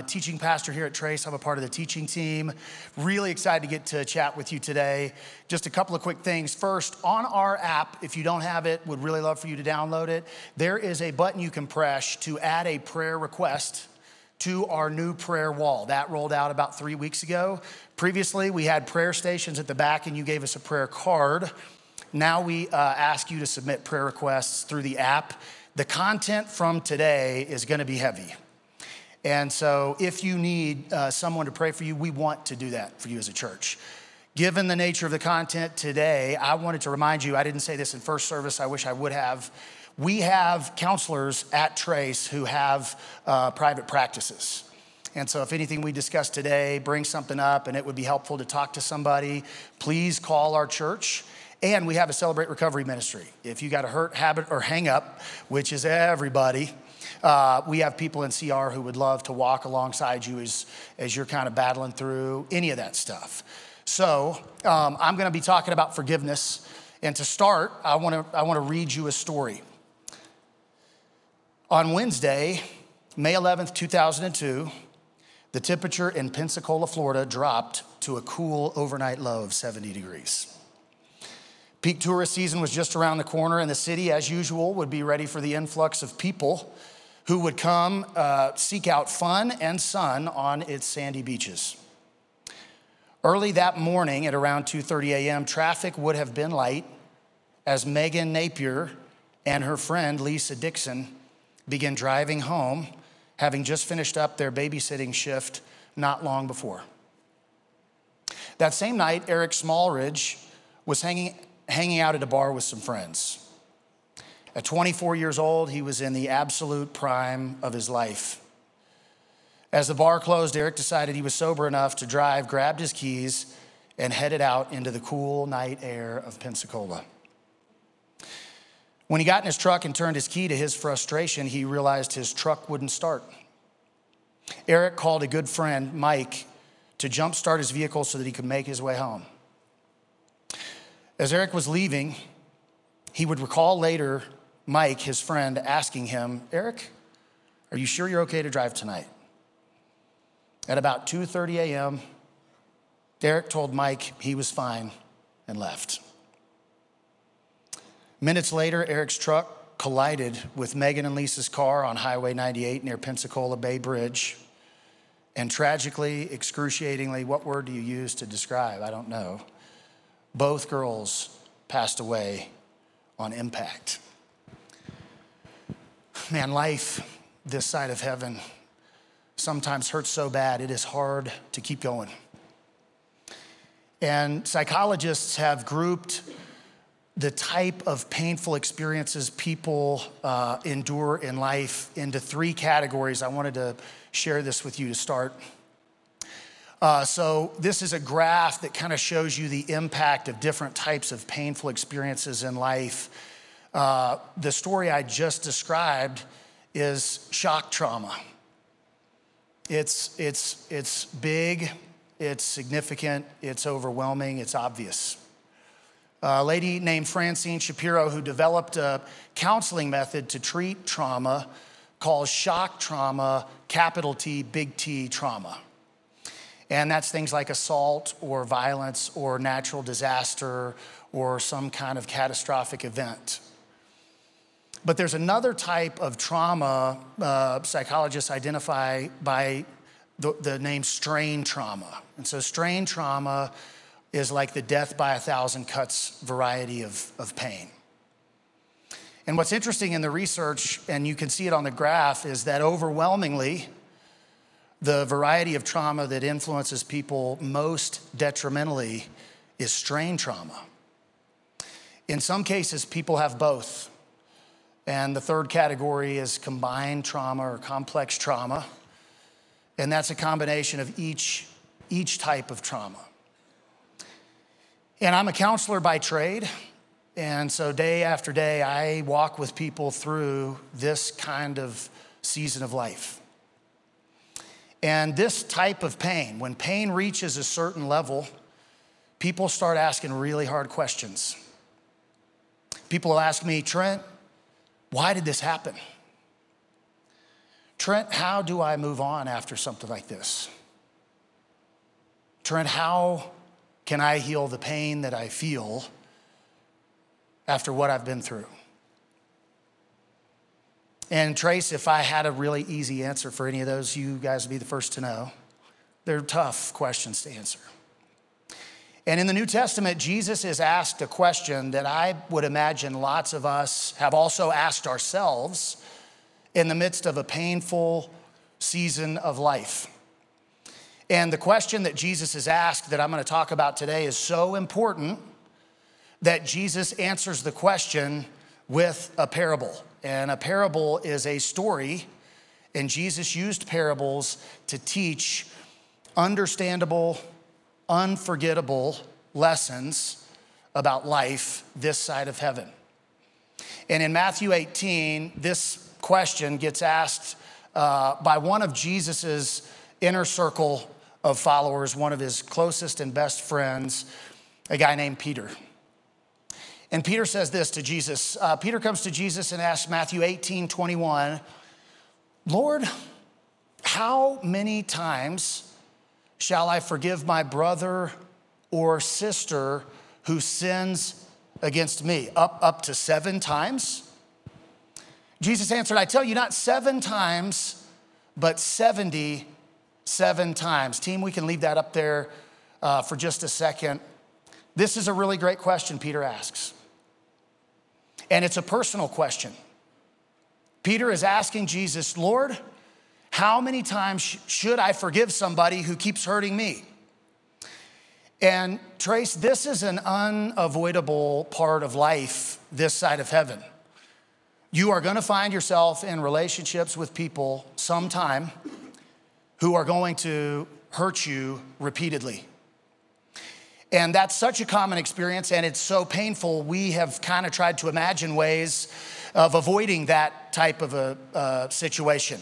a teaching pastor here at Trace. I'm a part of the teaching team. Really excited to get to chat with you today. Just a couple of quick things. First, on our app, if you don't have it, would really love for you to download it. There is a button you can press to add a prayer request to our new prayer wall. That rolled out about three weeks ago. Previously, we had prayer stations at the back, and you gave us a prayer card. Now we uh, ask you to submit prayer requests through the app. The content from today is going to be heavy. And so, if you need uh, someone to pray for you, we want to do that for you as a church. Given the nature of the content today, I wanted to remind you I didn't say this in first service, I wish I would have. We have counselors at Trace who have uh, private practices. And so, if anything we discuss today brings something up and it would be helpful to talk to somebody, please call our church. And we have a Celebrate Recovery ministry. If you got a hurt, habit, or hang up, which is everybody, uh, we have people in CR who would love to walk alongside you as, as you're kind of battling through any of that stuff. So um, I'm going to be talking about forgiveness. And to start, I want to I want to read you a story. On Wednesday, May 11th, 2002, the temperature in Pensacola, Florida dropped to a cool overnight low of 70 degrees. Peak tourist season was just around the corner, and the city, as usual, would be ready for the influx of people who would come uh, seek out fun and sun on its sandy beaches. Early that morning at around 2:30 a.m., traffic would have been light as Megan Napier and her friend Lisa Dixon began driving home, having just finished up their babysitting shift not long before. That same night, Eric Smallridge was hanging hanging out at a bar with some friends. At 24 years old, he was in the absolute prime of his life. As the bar closed, Eric decided he was sober enough to drive, grabbed his keys, and headed out into the cool night air of Pensacola. When he got in his truck and turned his key to his frustration, he realized his truck wouldn't start. Eric called a good friend, Mike, to jumpstart his vehicle so that he could make his way home. As Eric was leaving, he would recall later Mike, his friend, asking him, Eric, are you sure you're okay to drive tonight? At about 2:30 a.m., Eric told Mike he was fine and left. Minutes later, Eric's truck collided with Megan and Lisa's car on Highway 98 near Pensacola Bay Bridge. And tragically, excruciatingly, what word do you use to describe? I don't know both girls passed away on impact. Man, life this side of heaven sometimes hurts so bad, it is hard to keep going. And psychologists have grouped the type of painful experiences people uh, endure in life into three categories. I wanted to share this with you to start. Uh, so, this is a graph that kind of shows you the impact of different types of painful experiences in life. Uh, the story I just described is shock trauma. It's, it's, it's big, it's significant, it's overwhelming, it's obvious. A lady named Francine Shapiro, who developed a counseling method to treat trauma called shock trauma, capital T, big T trauma. And that's things like assault or violence or natural disaster or some kind of catastrophic event. But there's another type of trauma uh, psychologists identify by the, the name strain trauma. And so, strain trauma is like the death by a thousand cuts variety of, of pain. And what's interesting in the research, and you can see it on the graph, is that overwhelmingly, the variety of trauma that influences people most detrimentally is strain trauma. In some cases, people have both. And the third category is combined trauma or complex trauma. And that's a combination of each, each type of trauma. And I'm a counselor by trade. And so, day after day, I walk with people through this kind of season of life. And this type of pain, when pain reaches a certain level, people start asking really hard questions. People will ask me, Trent, why did this happen? Trent, how do I move on after something like this? Trent, how can I heal the pain that I feel after what I've been through? And Trace, if I had a really easy answer for any of those, you guys would be the first to know. They're tough questions to answer. And in the New Testament, Jesus is asked a question that I would imagine lots of us have also asked ourselves in the midst of a painful season of life. And the question that Jesus is asked that I'm going to talk about today is so important that Jesus answers the question with a parable. And a parable is a story, and Jesus used parables to teach understandable, unforgettable lessons about life this side of heaven. And in Matthew 18, this question gets asked uh, by one of Jesus's inner circle of followers, one of his closest and best friends, a guy named Peter. And Peter says this to Jesus. Uh, Peter comes to Jesus and asks Matthew 18, 21, Lord, how many times shall I forgive my brother or sister who sins against me? Up, up to seven times? Jesus answered, I tell you, not seven times, but 77 times. Team, we can leave that up there uh, for just a second. This is a really great question Peter asks. And it's a personal question. Peter is asking Jesus, Lord, how many times should I forgive somebody who keeps hurting me? And Trace, this is an unavoidable part of life this side of heaven. You are going to find yourself in relationships with people sometime who are going to hurt you repeatedly. And that's such a common experience, and it's so painful. We have kind of tried to imagine ways of avoiding that type of a uh, situation.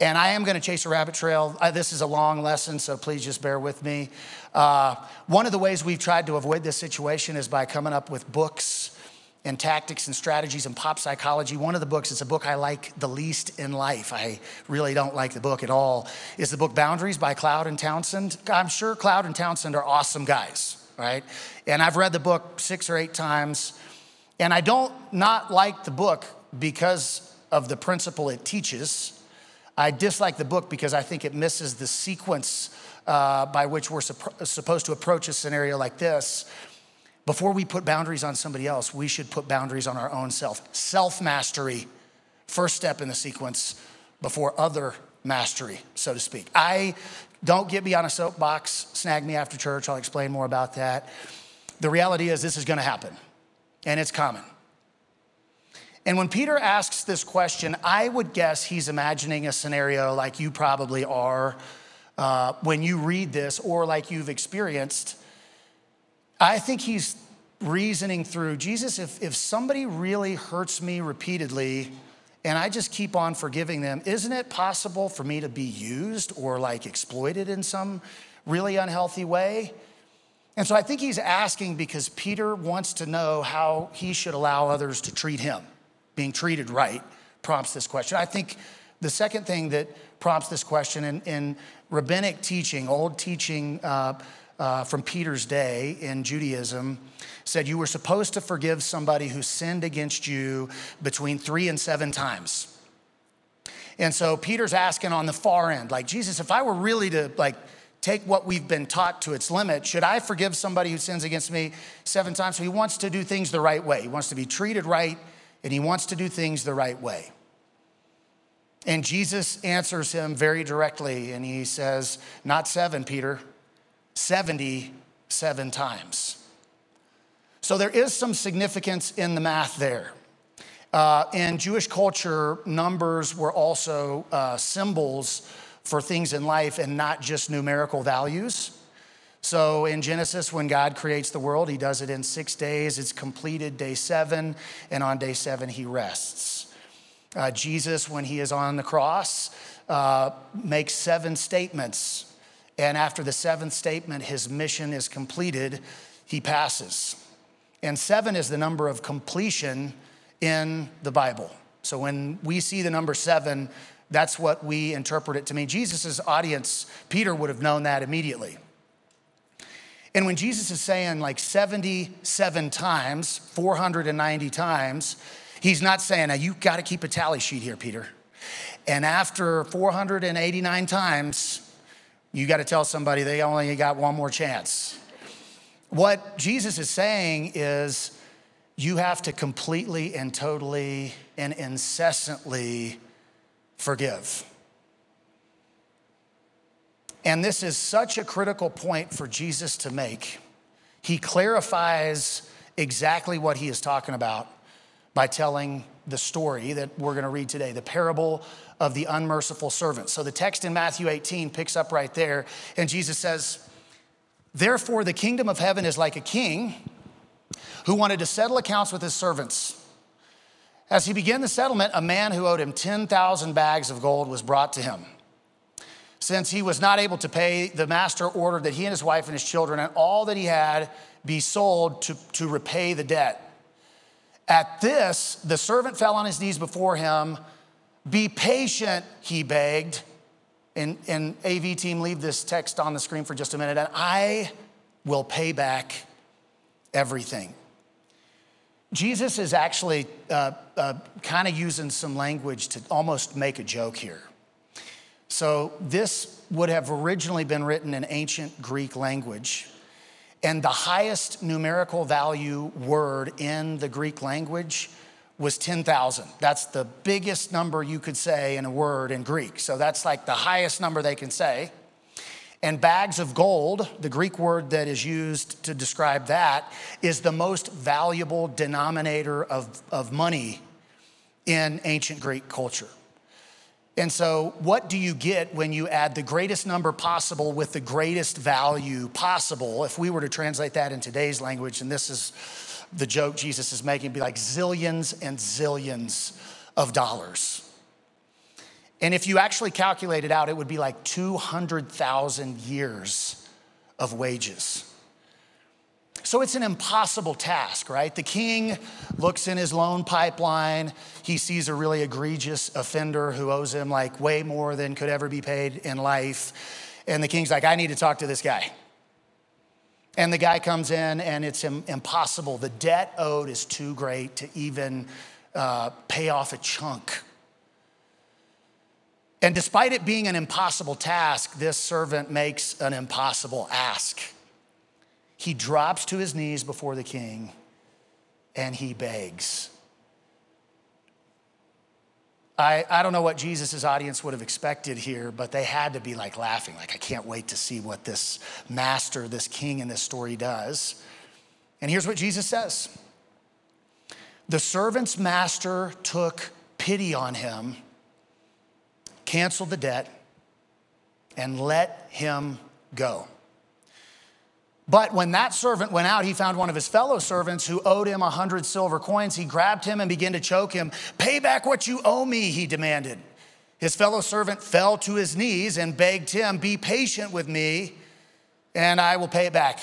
And I am going to chase a rabbit trail. This is a long lesson, so please just bear with me. Uh, one of the ways we've tried to avoid this situation is by coming up with books and tactics and strategies and pop psychology. One of the books, it's a book I like the least in life. I really don't like the book at all. Is the book Boundaries by Cloud and Townsend. I'm sure Cloud and Townsend are awesome guys, right? And I've read the book six or eight times. And I don't not like the book because of the principle it teaches. I dislike the book because I think it misses the sequence uh, by which we're supp- supposed to approach a scenario like this. Before we put boundaries on somebody else, we should put boundaries on our own self. Self mastery, first step in the sequence before other mastery, so to speak. I don't get me on a soapbox, snag me after church. I'll explain more about that. The reality is, this is going to happen, and it's common. And when Peter asks this question, I would guess he's imagining a scenario like you probably are uh, when you read this or like you've experienced I think he's reasoning through Jesus, if, if somebody really hurts me repeatedly and I just keep on forgiving them, isn't it possible for me to be used or like exploited in some really unhealthy way? And so I think he's asking because Peter wants to know how he should allow others to treat him. Being treated right prompts this question. I think the second thing that prompts this question in, in rabbinic teaching, old teaching, uh, uh, from Peter's day in Judaism said you were supposed to forgive somebody who sinned against you between three and seven times. And so Peter's asking on the far end, like, Jesus, if I were really to like take what we've been taught to its limit, should I forgive somebody who sins against me seven times? So he wants to do things the right way. He wants to be treated right, and he wants to do things the right way. And Jesus answers him very directly, and he says, Not seven, Peter, 77 times. So there is some significance in the math there. Uh, in Jewish culture, numbers were also uh, symbols for things in life and not just numerical values. So in Genesis, when God creates the world, he does it in six days. It's completed day seven, and on day seven, he rests. Uh, Jesus, when he is on the cross, uh, makes seven statements and after the seventh statement, his mission is completed, he passes. And seven is the number of completion in the Bible. So when we see the number seven, That's what we interpret it to mean. Jesus' audience, Peter would have known that immediately. And when Jesus is saying like 77 times, 490 times, he's not saying, now you got to keep a tally sheet here, Peter. And after 489 times, you got to tell somebody they only got one more chance. What Jesus is saying is you have to completely and totally and incessantly forgive. And this is such a critical point for Jesus to make. He clarifies exactly what he is talking about by telling the story that we're going to read today, the parable of the unmerciful servant. So the text in Matthew 18 picks up right there, and Jesus says, Therefore, the kingdom of heaven is like a king who wanted to settle accounts with his servants. As he began the settlement, a man who owed him 10,000 bags of gold was brought to him. Since he was not able to pay, the master ordered that he and his wife and his children and all that he had be sold to, to repay the debt. At this, the servant fell on his knees before him. Be patient, he begged. And, and AV team, leave this text on the screen for just a minute, and I will pay back everything. Jesus is actually uh, uh, kind of using some language to almost make a joke here. So, this would have originally been written in ancient Greek language. And the highest numerical value word in the Greek language was 10,000. That's the biggest number you could say in a word in Greek. So, that's like the highest number they can say. And bags of gold, the Greek word that is used to describe that, is the most valuable denominator of, of money in ancient Greek culture. And so, what do you get when you add the greatest number possible with the greatest value possible? If we were to translate that in today's language, and this is the joke Jesus is making, be like zillions and zillions of dollars. And if you actually calculate it out, it would be like 200,000 years of wages. So it's an impossible task, right? The king looks in his loan pipeline. He sees a really egregious offender who owes him like way more than could ever be paid in life. And the king's like, I need to talk to this guy. And the guy comes in, and it's impossible. The debt owed is too great to even uh, pay off a chunk and despite it being an impossible task, this servant makes an impossible ask. He drops to his knees before the king and he begs. I, I don't know what Jesus' audience would have expected here, but they had to be like laughing, like, I can't wait to see what this master, this king in this story does. And here's what Jesus says The servant's master took pity on him canceled the debt, and let him go. But when that servant went out, he found one of his fellow servants who owed him a hundred silver coins. He grabbed him and began to choke him. Pay back what you owe me, he demanded. His fellow servant fell to his knees and begged him, Be patient with me, and I will pay it back.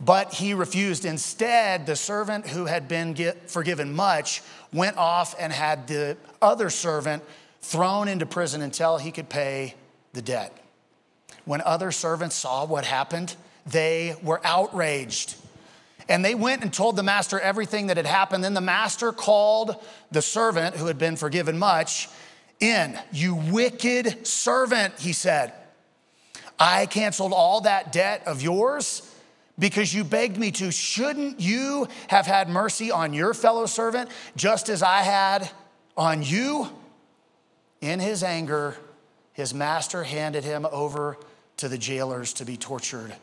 But he refused. Instead, the servant who had been forgiven much went off and had the other servant thrown into prison until he could pay the debt. When other servants saw what happened, they were outraged. And they went and told the master everything that had happened. Then the master called the servant who had been forgiven much in. You wicked servant, he said. I canceled all that debt of yours because you begged me to. Shouldn't you have had mercy on your fellow servant just as I had on you? In his anger, his master handed him over to the jailers to be tortured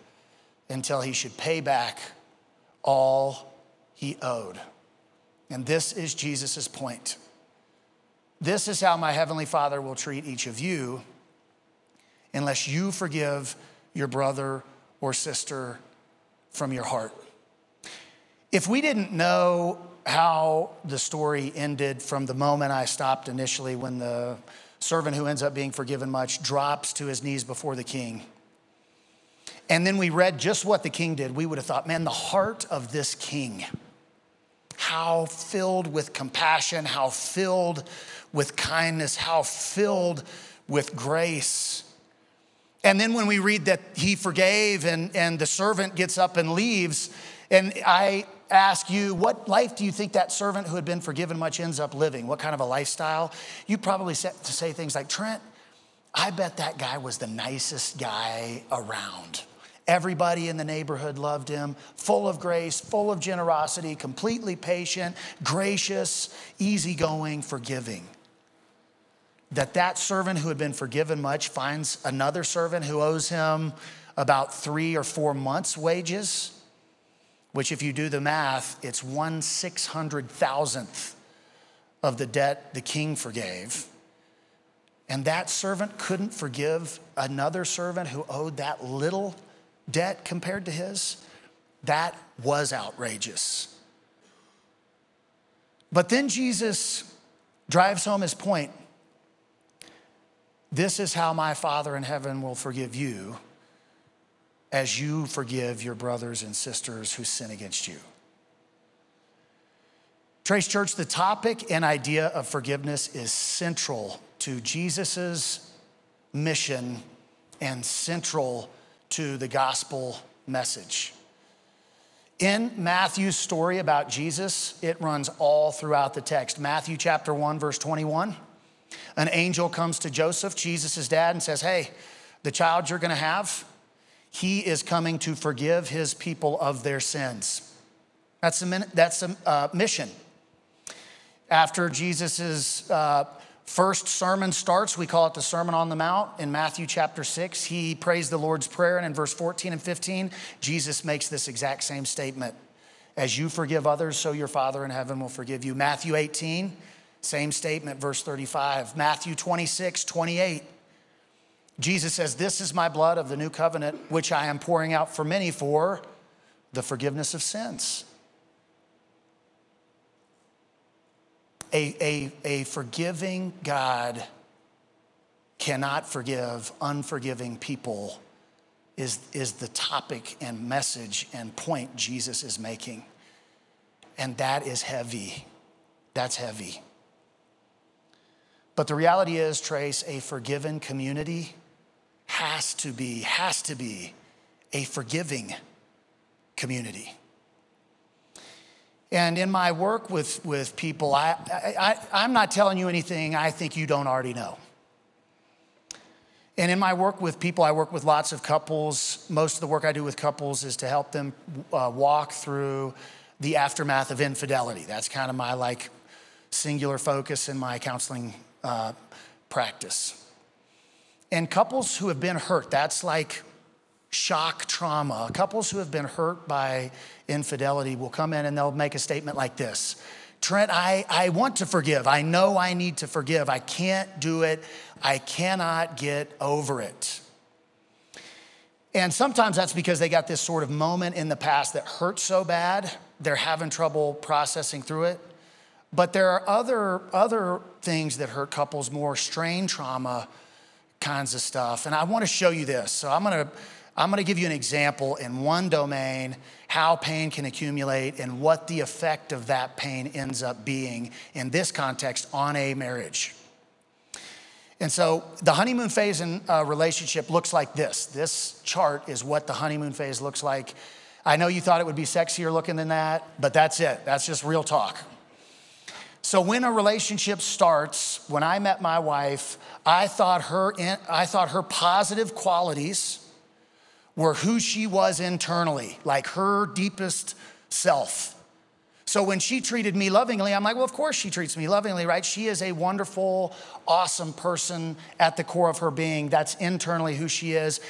until he should pay back all he owed. And this is Jesus' point. This is how my heavenly Father will treat each of you unless you forgive your brother or sister from your heart. If we didn't know how the story ended from the moment I stopped initially when the servant who ends up being forgiven much drops to his knees before the king. And then we read just what the king did. We would have thought, man, the heart of this king. how filled with compassion, how filled with kindness, how filled with grace. And then when we read that he forgave and, and the servant gets up and leaves, and I ask you, what life do you think that servant who had been forgiven much ends up living? What kind of a lifestyle? You probably say things like, Trent, I bet that guy was the nicest guy around. Everybody in the neighborhood loved him, full of grace, full of generosity, completely patient, gracious, easygoing, forgiving. That that servant who had been forgiven much finds another servant who owes him about three or four months' wages, which, if you do the math, it's one six hundred thousandth of the debt the king forgave. And that servant couldn't forgive another servant who owed that little debt compared to his, that was outrageous. But then Jesus drives home his point. This is how my Father in heaven will forgive you as you forgive your brothers and sisters who sin against you. Trace Church, the topic and idea of forgiveness is central to Jesus' mission and central to the gospel message. In Matthew's story about Jesus, it runs all throughout the text. Matthew chapter 1, verse 21. An angel comes to Joseph, Jesus' dad, and says, Hey, the child you're gonna have, he is coming to forgive his people of their sins. That's a, that's a uh, mission. After Jesus' uh, first sermon starts. We call it the Sermon on the Mount in Matthew chapter 6. He prays the Lord's Prayer, and in verse 14 and 15, Jesus makes this exact same statement As you forgive others, so your Father in heaven will forgive you. Matthew 18, same statement, verse 35. Matthew 26, 28. Jesus says, This is my blood of the new covenant, which I am pouring out for many for the forgiveness of sins. A, a, a forgiving God cannot forgive unforgiving people, is, is the topic and message and point Jesus is making. And that is heavy. That's heavy. But the reality is, Trace, a forgiven community has to be, has to be a forgiving community. And in my work with, with people, I, I, I, am not telling you anything I think you don't already know. And in my work with people, I work with lots of couples. Most of the work I do with couples is to help them uh, walk through the aftermath of infidelity. That's kind of my like singular focus in my counseling uh, practice. And couples who have been hurt, that's like shock trauma. Couples who have been hurt by infidelity will come in and they'll make a statement like this Trent, I, I want to forgive. I know I need to forgive. I can't do it. I cannot get over it. And sometimes that's because they got this sort of moment in the past that hurt so bad, they're having trouble processing through it. But there are other, other things that hurt couples more, strain trauma kinds of stuff. And I want to show you this. So I'm going to I'm going to give you an example in one domain how pain can accumulate and what the effect of that pain ends up being in this context on a marriage. And so the honeymoon phase in a relationship looks like this. This chart is what the honeymoon phase looks like. I know you thought it would be sexier looking than that, but that's it. That's just real talk. So when a relationship starts, when I met my wife, I thought her I thought her positive qualities were who she was internally, like her deepest self. So when she treated me lovingly, I'm like, well, of course she treats me lovingly, right? She is a wonderful, awesome person at the core of her being. That's internally who she is.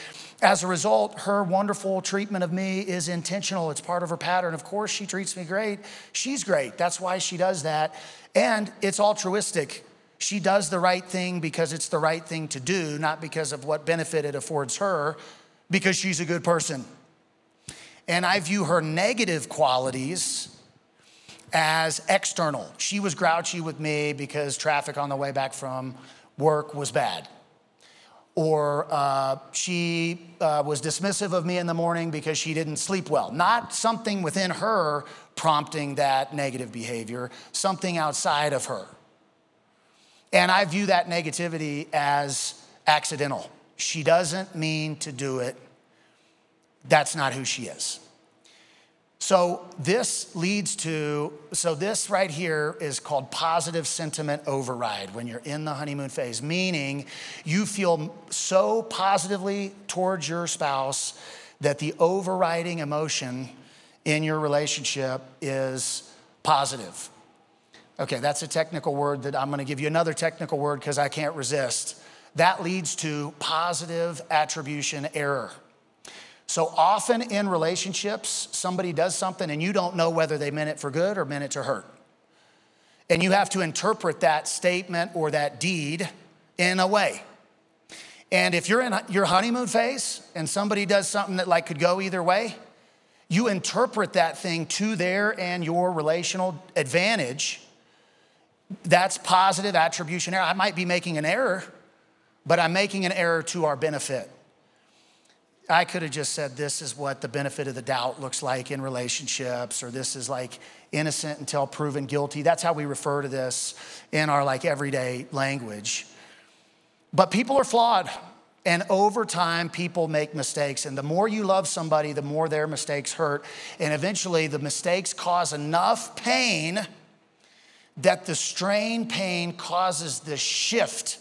As a result, her wonderful treatment of me is intentional. It's part of her pattern. Of course, she treats me great. She's great. That's why she does that. And it's altruistic. She does the right thing because it's the right thing to do, not because of what benefit it affords her because she's a good person. And I view her negative qualities as external. She was grouchy with me because traffic on the way back from work was bad. or uh, she uh, was dismissive of me in the morning because she didn't sleep well. Not something within her prompting that negative behavior, something outside of her. And I view that negativity as accidental. She doesn't mean to do it. That's not who she is. So this leads to, so this right here is called positive sentiment override when you're in the honeymoon phase, meaning you feel so positively towards your spouse that the overriding emotion in your relationship is positive. Okay, that's a technical word that I'm gonna give you another technical word because I can't resist. That leads to positive attribution error. So often in relationships, somebody does something and you don't know whether they meant it for good or meant it to hurt. And you have to interpret that statement or that deed in a way. And if you're in your honeymoon phase and somebody does something that like could go either way, you interpret that thing to their and your relational advantage. That's positive attribution error. I might be making an error, but I'm making an error to our benefit. I could have just said, this is what the benefit of the doubt looks like in relationships, or this is like innocent until proven guilty. That's how we refer to this in our like everyday language. But people are flawed. And over time, people make mistakes. And the more you love somebody, the more their mistakes hurt. And eventually, the mistakes cause enough pain that the strain pain causes the shift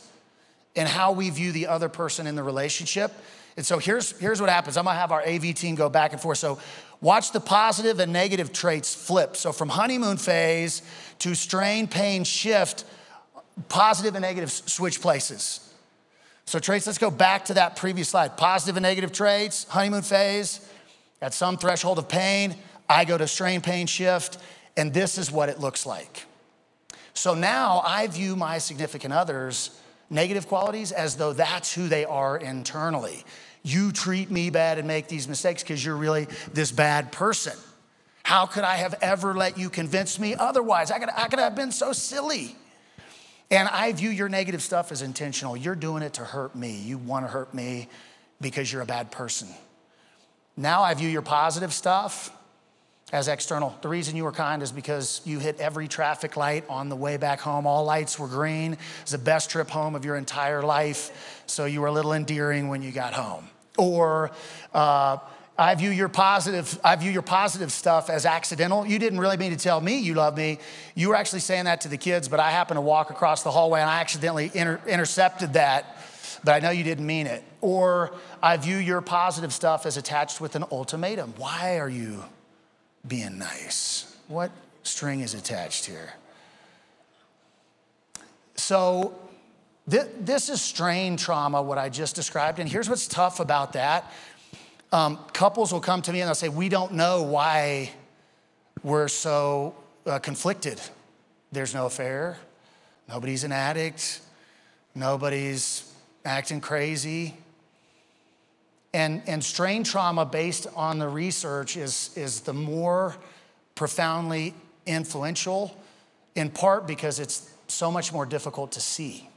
in how we view the other person in the relationship and so here's, here's what happens. I'm gonna have our AV team go back and forth. So watch the positive and negative traits flip. So from honeymoon phase to strain, pain, shift, positive and negative switch places. So traits, let's go back to that previous slide. Positive and negative traits, honeymoon phase, at some threshold of pain, I go to strain, pain, shift, and this is what it looks like. So now I view my significant others negative qualities as though that's who they are internally. You treat me bad and make these mistakes because you're really this bad person. How could I have ever let you convince me otherwise? I could, I could have been so silly. And I view your negative stuff as intentional. You're doing it to hurt me. You want to hurt me because you're a bad person. Now I view your positive stuff as external. The reason you were kind is because you hit every traffic light on the way back home. All lights were green. It's the best trip home of your entire life. So you were a little endearing when you got home. Or uh, I view your positive, I view your positive stuff as accidental. You didn't really mean to tell me you love me. You were actually saying that to the kids, but I happened to walk across the hallway and I accidentally inter- intercepted that. But I know you didn't mean it. Or I view your positive stuff as attached with an ultimatum. Why are you being nice? What string is attached here? So, th- this is strain trauma, what I just described. And here's what's tough about that um, couples will come to me and they'll say, We don't know why we're so uh, conflicted. There's no affair, nobody's an addict, nobody's acting crazy. And, and strain trauma, based on the research, is, is the more profoundly influential, in part because it's so much more difficult to see.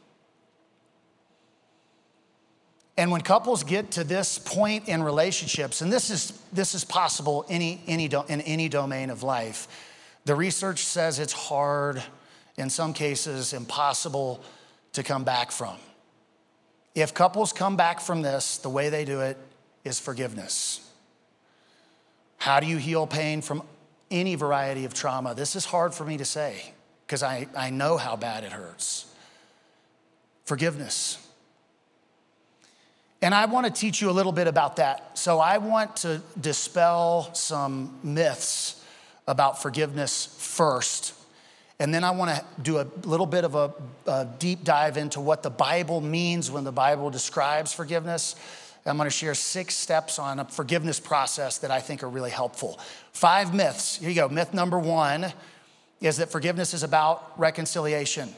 And when couples get to this point in relationships, and this is, this is possible any, any do, in any domain of life, the research says it's hard, in some cases, impossible to come back from. If couples come back from this, the way they do it is forgiveness. How do you heal pain from any variety of trauma? This is hard for me to say because I, I know how bad it hurts. Forgiveness. And I want to teach you a little bit about that. So I want to dispel some myths about forgiveness first. And then I want to do a little bit of a, a, deep dive into what the Bible means when the Bible describes forgiveness. I'm going to share six steps on a forgiveness process that I think are really helpful. Five myths. Here you go. Myth number one is that forgiveness is about reconciliation.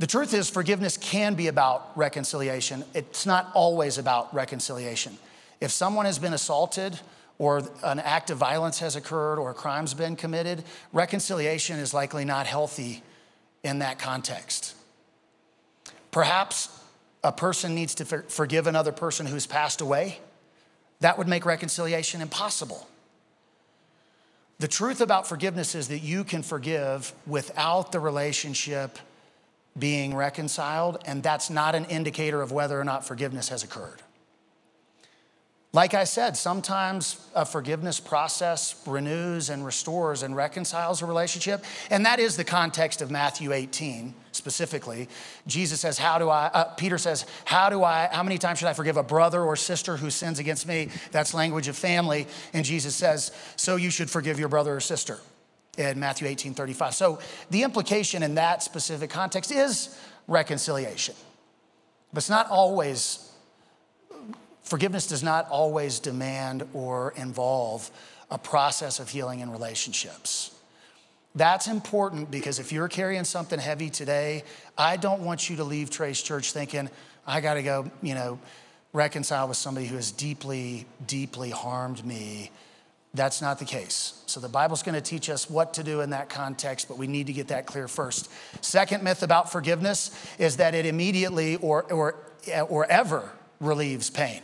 The truth is, forgiveness can be about reconciliation. It's not always about reconciliation. If someone has been assaulted, or an act of violence has occurred, or a crime's been committed, reconciliation is likely not healthy in that context. Perhaps a person needs to forgive another person who's passed away, that would make reconciliation impossible. The truth about forgiveness is that you can forgive without the relationship being reconciled, and that's not an indicator of whether or not forgiveness has occurred. Like I said, sometimes a forgiveness process renews and restores and reconciles a relationship. And that is the context of Matthew 18 specifically. Jesus says, How do I, uh, Peter says, How do I, how many times should I forgive a brother or sister who sins against me? That's language of family. And Jesus says, So you should forgive your brother or sister in Matthew 18 35. So the implication in that specific context is reconciliation. But it's not always Forgiveness does not always demand or involve a process of healing in relationships. That's important because if you're carrying something heavy today, I don't want you to leave Trace Church thinking, I got to go, you know, reconcile with somebody who has deeply, deeply harmed me. That's not the case. So the Bible's going to teach us what to do in that context, but we need to get that clear first. Second myth about forgiveness is that it immediately or, or, or ever relieves pain.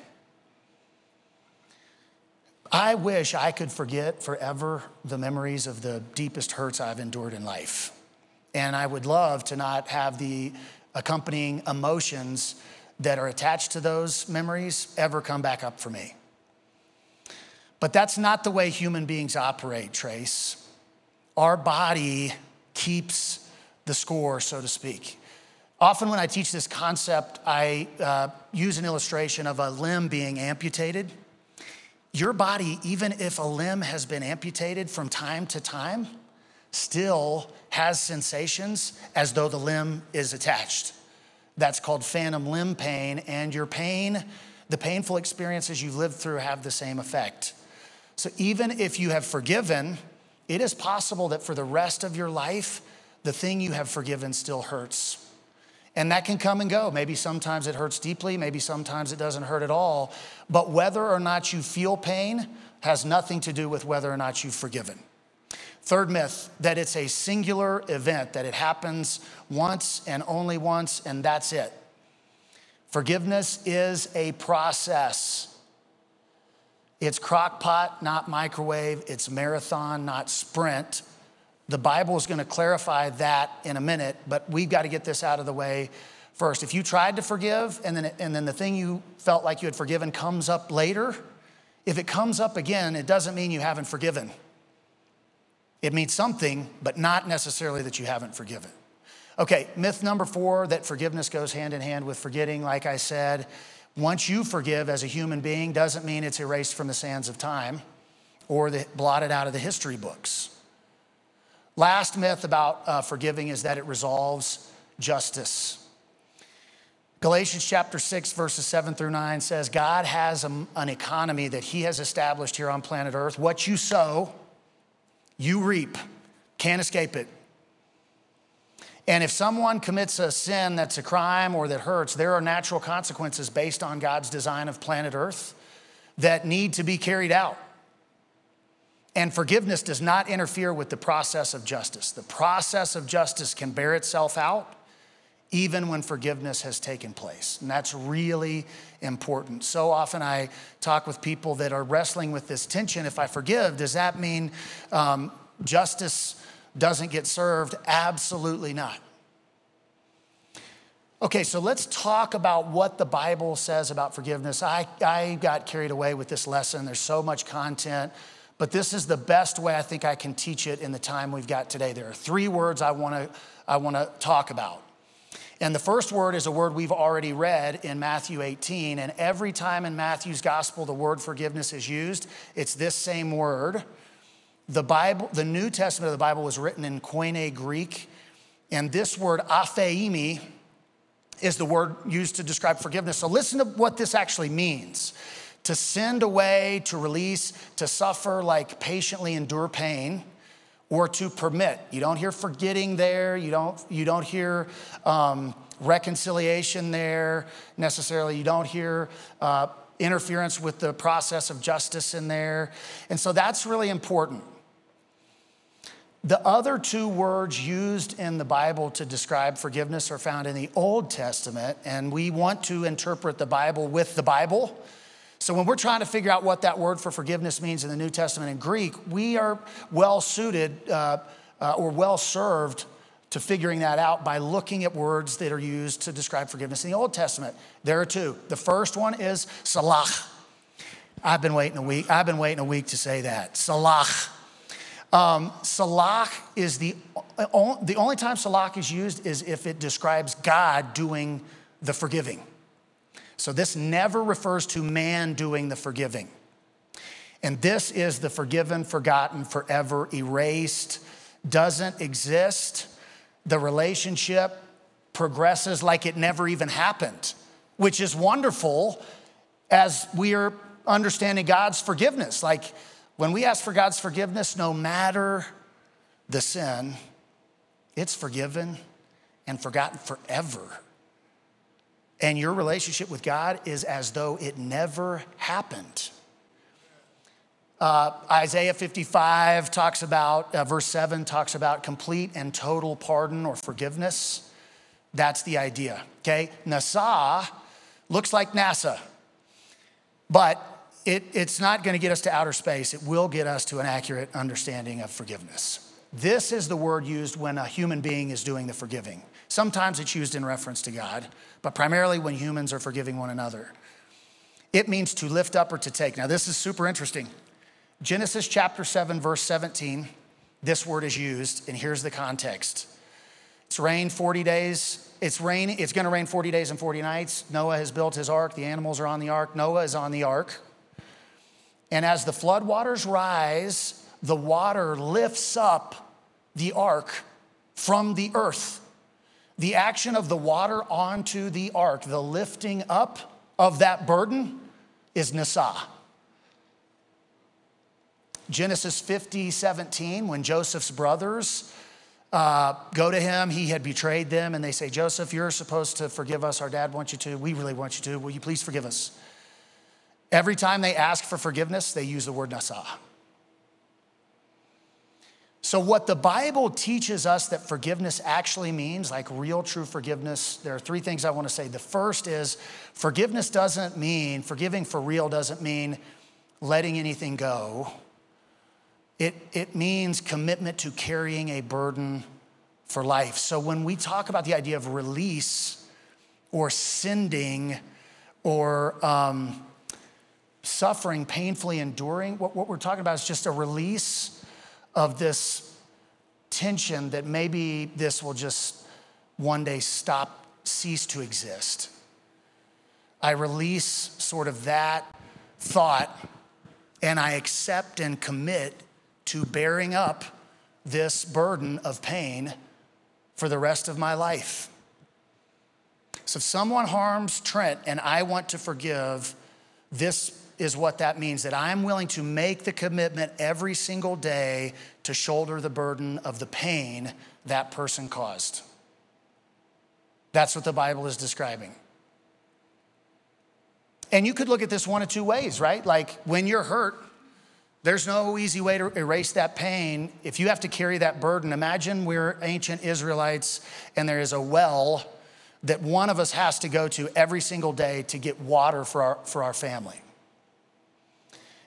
I wish I could forget forever the memories of the deepest hurts I've endured in life. And I would love to not have the accompanying emotions that are attached to those memories ever come back up for me. But that's not the way human beings operate, Trace. Our body keeps the score, so to speak. Often, when I teach this concept, I uh, use an illustration of a limb being amputated. Your body, even if a limb has been amputated from time to time, still has sensations as though the limb is attached. That's called phantom limb pain, and your pain, the painful experiences you've lived through, have the same effect. So even if you have forgiven, it is possible that for the rest of your life, the thing you have forgiven still hurts. And that can come and go. Maybe sometimes it hurts deeply, maybe sometimes it doesn't hurt at all. But whether or not you feel pain has nothing to do with whether or not you've forgiven. Third myth that it's a singular event, that it happens once and only once, and that's it. Forgiveness is a process. It's crock pot, not microwave. It's marathon, not sprint. The Bible is going to clarify that in a minute, but we've got to get this out of the way first. If you tried to forgive and then, and then the thing you felt like you had forgiven comes up later, if it comes up again, it doesn't mean you haven't forgiven. It means something, but not necessarily that you haven't forgiven. Okay, myth number four that forgiveness goes hand in hand with forgetting. Like I said, once you forgive as a human being, doesn't mean it's erased from the sands of time or the, blotted out of the history books. Last myth about uh, forgiving is that it resolves justice. Galatians chapter 6, verses 7 through 9 says, God has a, an economy that He has established here on planet Earth. What you sow, you reap. Can't escape it. And if someone commits a sin that's a crime or that hurts, there are natural consequences based on God's design of planet Earth that need to be carried out. And forgiveness does not interfere with the process of justice. The process of justice can bear itself out even when forgiveness has taken place. And that's really important. So often I talk with people that are wrestling with this tension. If I forgive, does that mean um, justice doesn't get served? Absolutely not. Okay, so let's talk about what the Bible says about forgiveness. I, I got carried away with this lesson. There's so much content. But this is the best way I think I can teach it in the time we've got today. There are three words I wanna, I wanna talk about. And the first word is a word we've already read in Matthew 18. And every time in Matthew's gospel the word forgiveness is used, it's this same word. The Bible, the New Testament of the Bible was written in Koine Greek. And this word, aphiemi, is the word used to describe forgiveness. So listen to what this actually means to send away, to release, to suffer, like patiently endure pain, or to permit. You don't hear forgetting there, you don't, you don't hear um, reconciliation there necessarily, you don't hear uh, interference with the process of justice in there. And so that's really important. The other two words used in the Bible to describe forgiveness are found in the Old Testament, and we want to interpret the Bible with the Bible. So, when we're trying to figure out what that word for forgiveness means in the New Testament in Greek, we are well suited uh, uh, or well served to figuring that out by looking at words that are used to describe forgiveness in the Old Testament. There are two. The first one is salach. I've been waiting a week. I've been waiting a week to say that. Salach. Um, salach is the, the only time salach is used is if it describes God doing the forgiving. So this never refers to man doing the forgiving. And this is the forgiven, forgotten, forever erased, doesn't exist. The relationship progresses like it never even happened, which is wonderful as we are understanding God's forgiveness. Like when we ask for God's forgiveness, no matter the sin, it's forgiven and forgotten forever. And your relationship with God is as though it never happened. Uh, Isaiah 55 talks about, uh, verse 7 talks about complete and total pardon or forgiveness. That's the idea, okay? Nasa looks like NASA, but it, it's not going to get us to outer space. It will get us to an accurate understanding of forgiveness. This is the word used when a human being is doing the forgiving. Sometimes it's used in reference to God, but primarily when humans are forgiving one another. It means to lift up or to take. Now, this is super interesting. Genesis chapter 7, verse 17, this word is used, and here's the context. It's rained 40 days. It's rain, it's gonna rain 40 days and 40 nights. Noah has built his ark. The animals are on the ark. Noah is on the ark. And as the floodwaters rise, the water lifts up the ark from the earth. The action of the water onto the ark, the lifting up of that burden, is Nasa. Genesis 50, 17, when Joseph's brothers uh, go to him, he had betrayed them, and they say, Joseph, you're supposed to forgive us. Our dad wants you to. We really want you to. Will you please forgive us? Every time they ask for forgiveness, they use the word nasa. So, what the Bible teaches us that forgiveness actually means, like real true forgiveness, there are three things I want to say. The first is forgiveness doesn't mean, forgiving for real doesn't mean letting anything go. It, it means commitment to carrying a burden for life. So, when we talk about the idea of release or sending or um, suffering, painfully enduring, what, what we're talking about is just a release of this tension that maybe this will just one day stop, cease to exist. I release sort of that thought and I accept and commit to bearing up this burden of pain for the rest of my life. So if someone harms Trent and I want to forgive, this is what that means that I'm willing to make the commitment every single day to shoulder the burden of the pain that person caused. That's what the Bible is describing. And you could look at this one of two ways, right? Like when you're hurt, there's no easy way to erase that pain. If you have to carry that burden, imagine we're ancient Israelites and there is a well that one of us has to go to every single day to get water for our, for our family.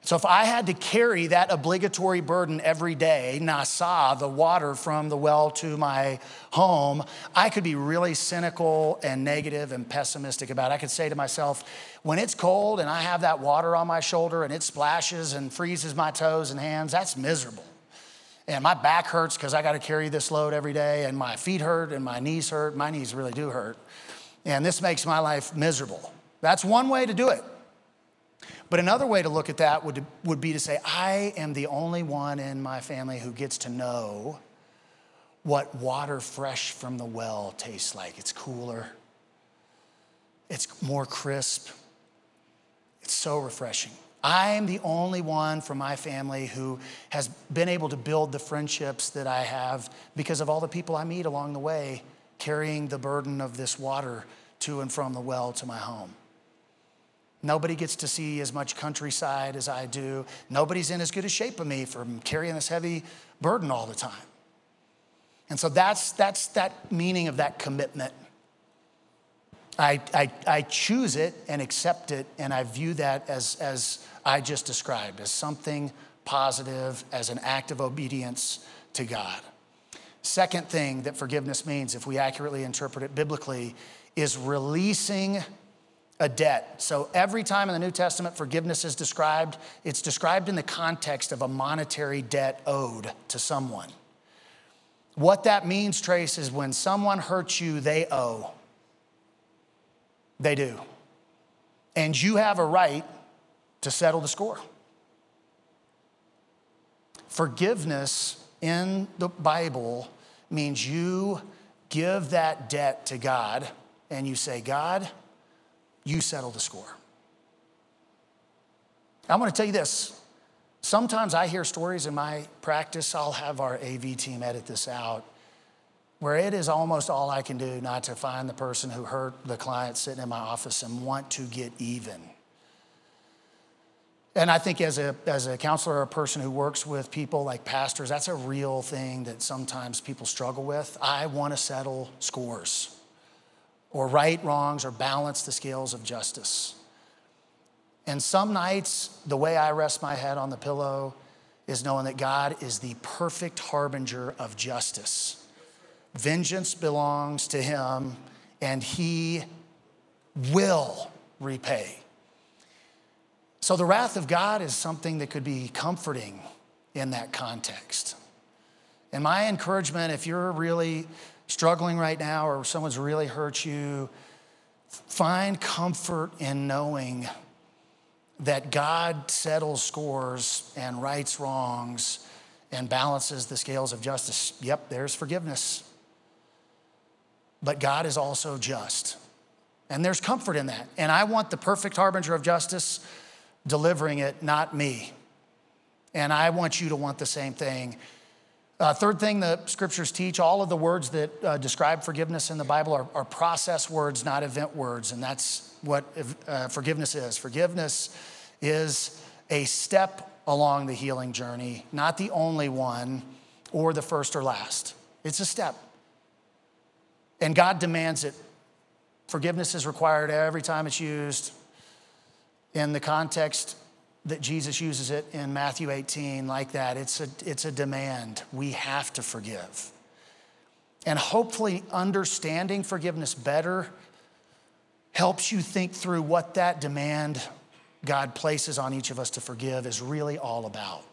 So if I had to carry that obligatory burden every day, nasa, the water from the well to my home, I could be really cynical and negative and pessimistic about it. I could say to myself, when it's cold and I have that water on my shoulder and it splashes and freezes my toes and hands, that's miserable. And my back hurts because I got to carry this load every day, and my feet hurt and my knees hurt. My knees really do hurt. And this makes my life miserable. That's one way to do it. But another way to look at that would, would be to say, I am the only one in my family who gets to know what water fresh from the well tastes like. It's cooler, it's more crisp, it's so refreshing. I am the only one from my family who has been able to build the friendships that I have because of all the people I meet along the way carrying the burden of this water to and from the well to my home. Nobody gets to see as much countryside as I do. Nobody's in as good a shape of me from carrying this heavy burden all the time. And so that's, that's that meaning of that commitment. I, I, I choose it and accept it, and I view that as, as I just described, as something positive, as an act of obedience to God. Second thing that forgiveness means, if we accurately interpret it biblically, is releasing a debt. So every time in the New Testament forgiveness is described, it's described in the context of a monetary debt owed to someone. What that means, Trace, is when someone hurts you, they owe. They do. And you have a right to settle the score. Forgiveness in the Bible means you give that debt to God and you say, God, you settle the score. I want to tell you this. Sometimes I hear stories in my practice, I'll have our AV team edit this out, where it is almost all I can do not to find the person who hurt the client sitting in my office and want to get even. And I think as a, as a counselor or a person who works with people like pastors, that's a real thing that sometimes people struggle with. I want to settle scores or right wrongs or balance the scales of justice. And some nights, the way I rest my head on the pillow is knowing that God is the perfect harbinger of justice. Vengeance belongs to Him, and He will repay. So, the wrath of God is something that could be comforting in that context. And my encouragement, if you're really struggling right now or someone's really hurt you, find comfort in knowing that God settles scores and rights wrongs and balances the scales of justice. Yep, there's forgiveness. But God is also just. And there's comfort in that. And I want the perfect harbinger of justice delivering it, not me. And I want you to want the same thing. Uh, third thing the scriptures teach all of the words that uh, describe forgiveness in the Bible are, are, process words, not event words. And that's what uh, forgiveness is. Forgiveness is a step along the healing journey, not the only one or the first or last. It's a step. And God demands it. Forgiveness is required every time it's used in the context that Jesus uses it in Matthew 18 like that. It's a, it's a demand. We have to forgive. And hopefully, understanding forgiveness better helps you think through what that demand God places on each of us to forgive is really all about.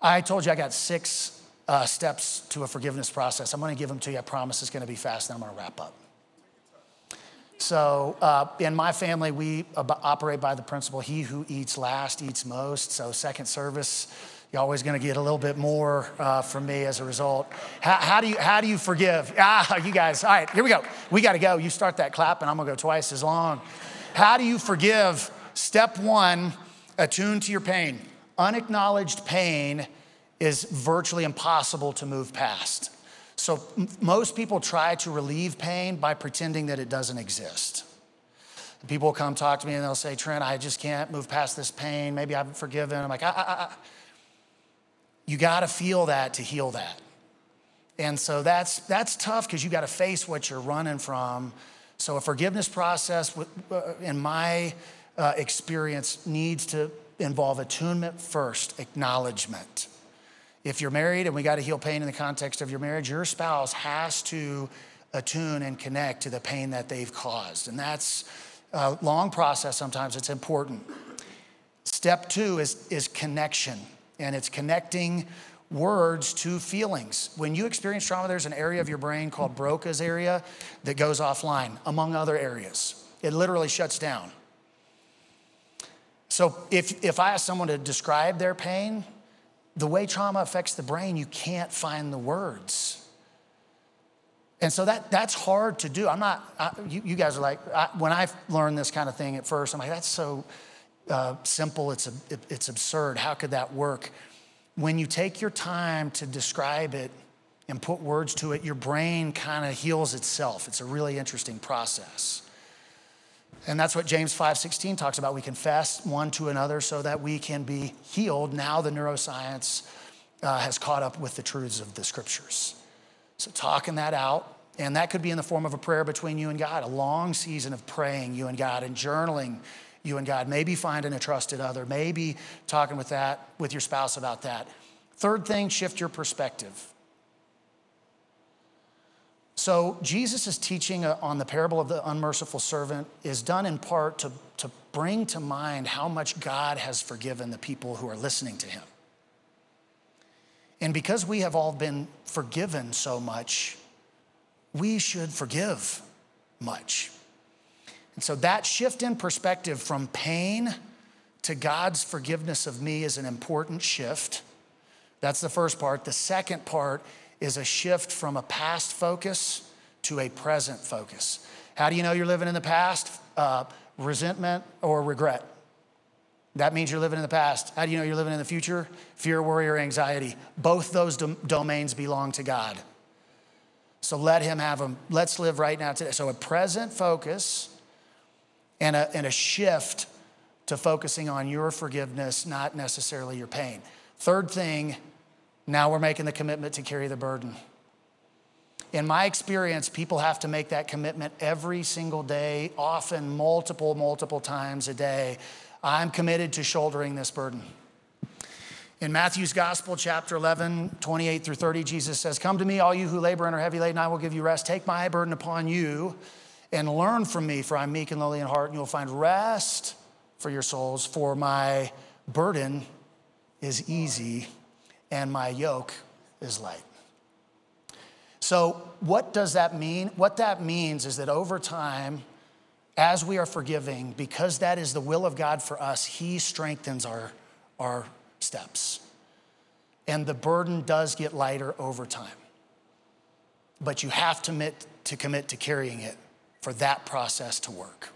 I told you I got six uh, steps to a forgiveness process. I'm going to give them to you. I promise it's going to be fast, and I'm going to wrap up. So, uh, in my family, we operate by the principle he who eats last eats most. So, second service, you're always going to get a little bit more uh, from me as a result. How, how, do you, how do you forgive? Ah, you guys, all right, here we go. We got to go. You start that clap, and I'm going to go twice as long. How do you forgive? Step one attune to your pain. Unacknowledged pain is virtually impossible to move past. So most people try to relieve pain by pretending that it doesn't exist. People come talk to me and they'll say, Trent, I just can't move past this pain. Maybe I've forgiven. I'm like, ah, ah. ah. you got to feel that to heal that. And so that's, that's tough because you got to face what you're running from. So a forgiveness process, uh, in my uh, experience, needs to involve attunement first, acknowledgement. If you're married and we got to heal pain in the context of your marriage, your spouse has to attune and connect to the pain that they've caused. And that's a long process sometimes, it's important. Step two is, is connection, and it's connecting words to feelings. When you experience trauma, there's an area of your brain called Broca's area that goes offline, among other areas. It literally shuts down. So if, if I ask someone to describe their pain, the way trauma affects the brain, you can't find the words. And so that, that's hard to do. I'm not, I, you, you, guys are like, I, when I learned this kind of thing at first, I'm like, that's so uh, simple, it's, it, it's absurd. How could that work? When you take your time to describe it and put words to it, your brain kind of heals itself. It's a really interesting process. And that's what James 5:16 talks about. We confess one to another so that we can be healed. Now the neuroscience uh, has caught up with the truths of the scriptures. So, talking that out, and that could be in the form of a prayer between you and God, a long season of praying you and God and journaling you and God, maybe finding a trusted other, maybe talking with that with your spouse about that. Third thing, shift your perspective. So, Jesus' teaching uh, on the parable of the unmerciful servant is done in part to, to bring to mind how much God has forgiven the people who are listening to him. And because we have all been forgiven so much, we should forgive much. And so that shift in perspective from pain to God's forgiveness of me is an important shift. That's the first part. The second part is a shift from a past focus to a present focus. How do you know you're living in the past? Uh, resentment or regret. That means you're living in the past. How do you know you're living in the future? Fear, worry, or anxiety. Both those dom- domains belong to God. So let Him have them. Let's live right now today. So a present focus and a, and a shift to focusing on your forgiveness, not necessarily your pain. Third thing now we're making the commitment to carry the burden. In my experience, people have to make that commitment every single day, often multiple, multiple times a day. I'm committed to shouldering this burden. In Matthew's Gospel, chapter 11, 28 through 30, Jesus says, Come to me, all you who labor and are heavy laden, I will give you rest. Take my burden upon you and learn from me, for I'm meek and lowly in heart, and you'll find rest for your souls, for my burden is easy and my yoke is light. So, what does that mean? What that means is that over time, as we are forgiving, because that is the will of God for us, He strengthens our, our steps. And the burden does get lighter over time. But you have to commit to, commit to carrying it for that process to work.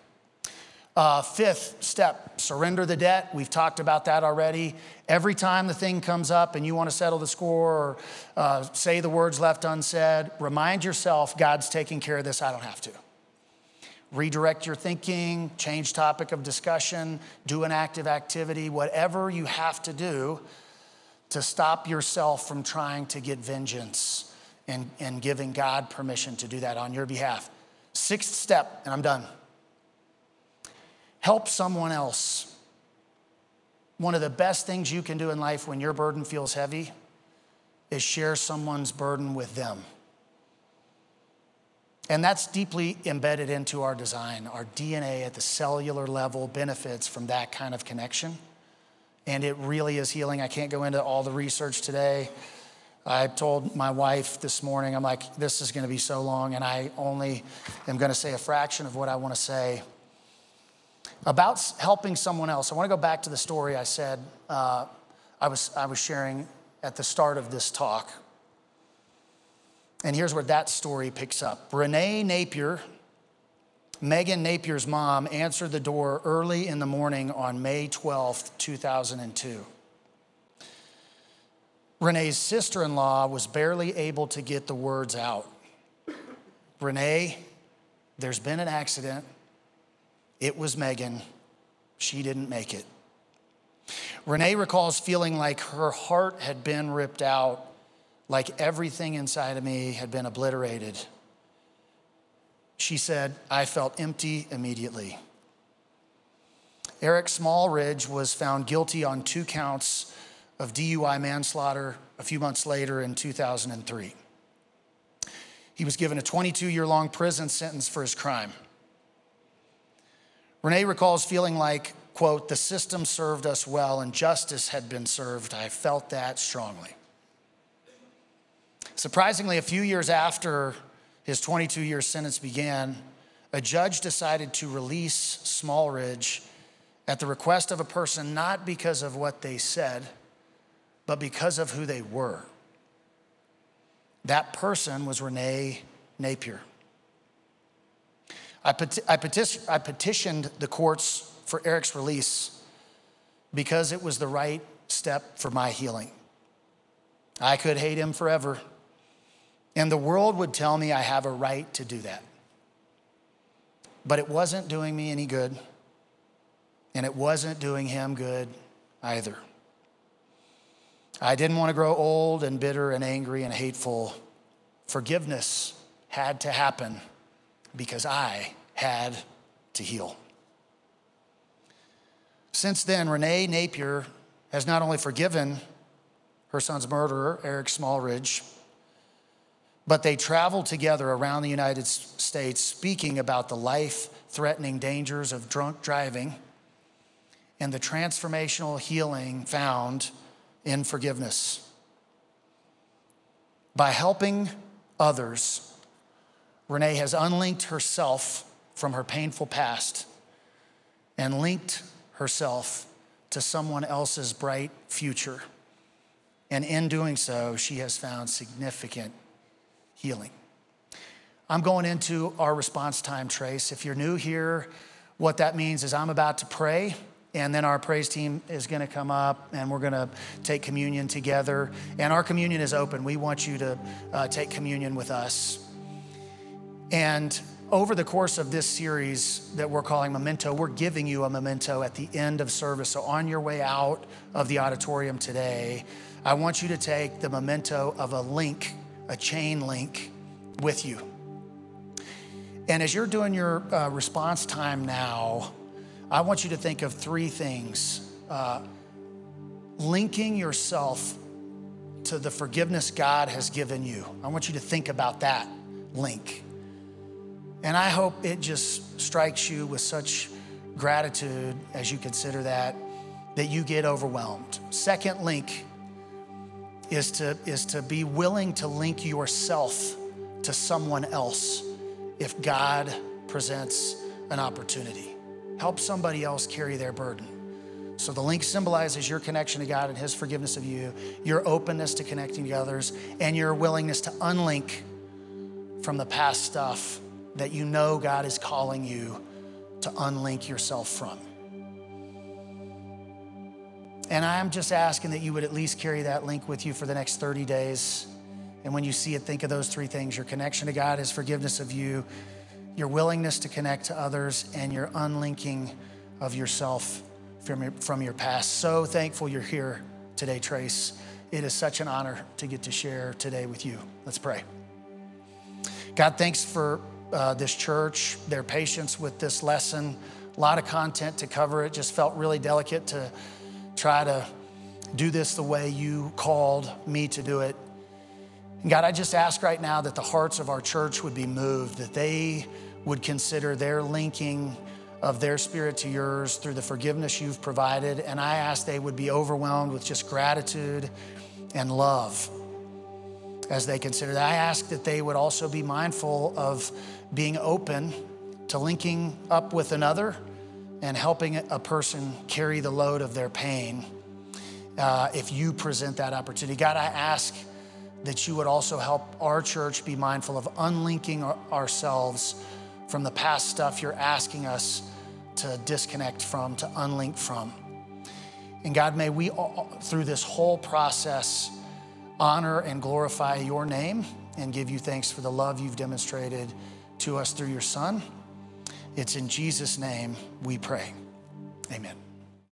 Uh, fifth step, surrender the debt. We've talked about that already. Every time the thing comes up and you want to settle the score or uh, say the words left unsaid, remind yourself God's taking care of this, I don't have to. Redirect your thinking, change topic of discussion, do an active activity, whatever you have to do to stop yourself from trying to get vengeance and, and giving God permission to do that on your behalf. Sixth step, and I'm done Help someone else. One of the best things you can do in life when your burden feels heavy is share someone's burden with them. And that's deeply embedded into our design. Our DNA at the cellular level benefits from that kind of connection. And it really is healing. I can't go into all the research today. I told my wife this morning, I'm like, this is going to be so long, and I only am going to say a fraction of what I want to say about helping someone else. I want to go back to the story I said uh, I, was, I was sharing at the start of this talk. And here's where that story picks up. Renee Napier, Megan Napier's mom, answered the door early in the morning on May 12th, 2002. Renee's sister in law was barely able to get the words out. Renee, there's been an accident. It was Megan. She didn't make it. Renee recalls feeling like her heart had been ripped out, like everything inside of me had been obliterated. She said, I felt empty immediately. Eric Smallridge was found guilty on two counts of DUI manslaughter a few months later in 2003. He was given a 22 year long prison sentence for his crime. Renee recalls feeling like, quote, the system served us well and justice had been served. I felt that strongly. Surprisingly, a few years after his 22 year sentence began, a judge decided to release Smallridge at the request of a person not because of what they said, but because of who they were. That person was Renee Napier. I, peti- I, peti- I petitioned the courts for Eric's release because it was the right step for my healing. I could hate him forever, and the world would tell me I have a right to do that. But it wasn't doing me any good, and it wasn't doing him good either. I didn't want to grow old and bitter and angry and hateful forgiveness had to happen because I had to heal. Since then, Renee Napier has not only forgiven her son's murderer, Eric Smallridge, but they traveled together around the United States speaking about the life threatening dangers of drunk driving and the transformational healing found in forgiveness. By helping others, Renee has unlinked herself from her painful past and linked herself to someone else's bright future. And in doing so, she has found significant healing. I'm going into our response time trace. If you're new here, what that means is I'm about to pray, and then our praise team is going to come up and we're going to take communion together. And our communion is open. We want you to uh, take communion with us. And over the course of this series that we're calling Memento, we're giving you a memento at the end of service. So on your way out of the auditorium today, I want you to take the memento of a link, a chain link with you. And as you're doing your uh, response time now, I want you to think of three things uh, linking yourself to the forgiveness God has given you. I want you to think about that link. And I hope it just strikes you with such gratitude as you consider that, that you get overwhelmed. Second link is to, is to be willing to link yourself to someone else if God presents an opportunity. Help somebody else carry their burden. So the link symbolizes your connection to God and His forgiveness of you, your openness to connecting to others, and your willingness to unlink from the past stuff that you know God is calling you to unlink yourself from. And I'm just asking that you would at least carry that link with you for the next 30 days. And when you see it, think of those three things your connection to God, His forgiveness of you, your willingness to connect to others, and your unlinking of yourself from your, from your past. So thankful you're here today, Trace. It is such an honor to get to share today with you. Let's pray. God, thanks for uh, this church, their patience with this lesson. A lot of content to cover. It just felt really delicate to try to do this the way you called me to do it. And God, I just ask right now that the hearts of our church would be moved, that they would consider their linking of their spirit to yours through the forgiveness you've provided. And I ask they would be overwhelmed with just gratitude and love as they consider that. I ask that they would also be mindful of being open to linking up with another and helping a person carry the load of their pain uh, if you present that opportunity. God, I ask that you would also help our church be mindful of unlinking our, ourselves from the past stuff you're asking us to disconnect from, to unlink from. And God, may we, all, through this whole process, honor and glorify your name and give you thanks for the love you've demonstrated to us through your Son. It's in Jesus' name we pray. Amen.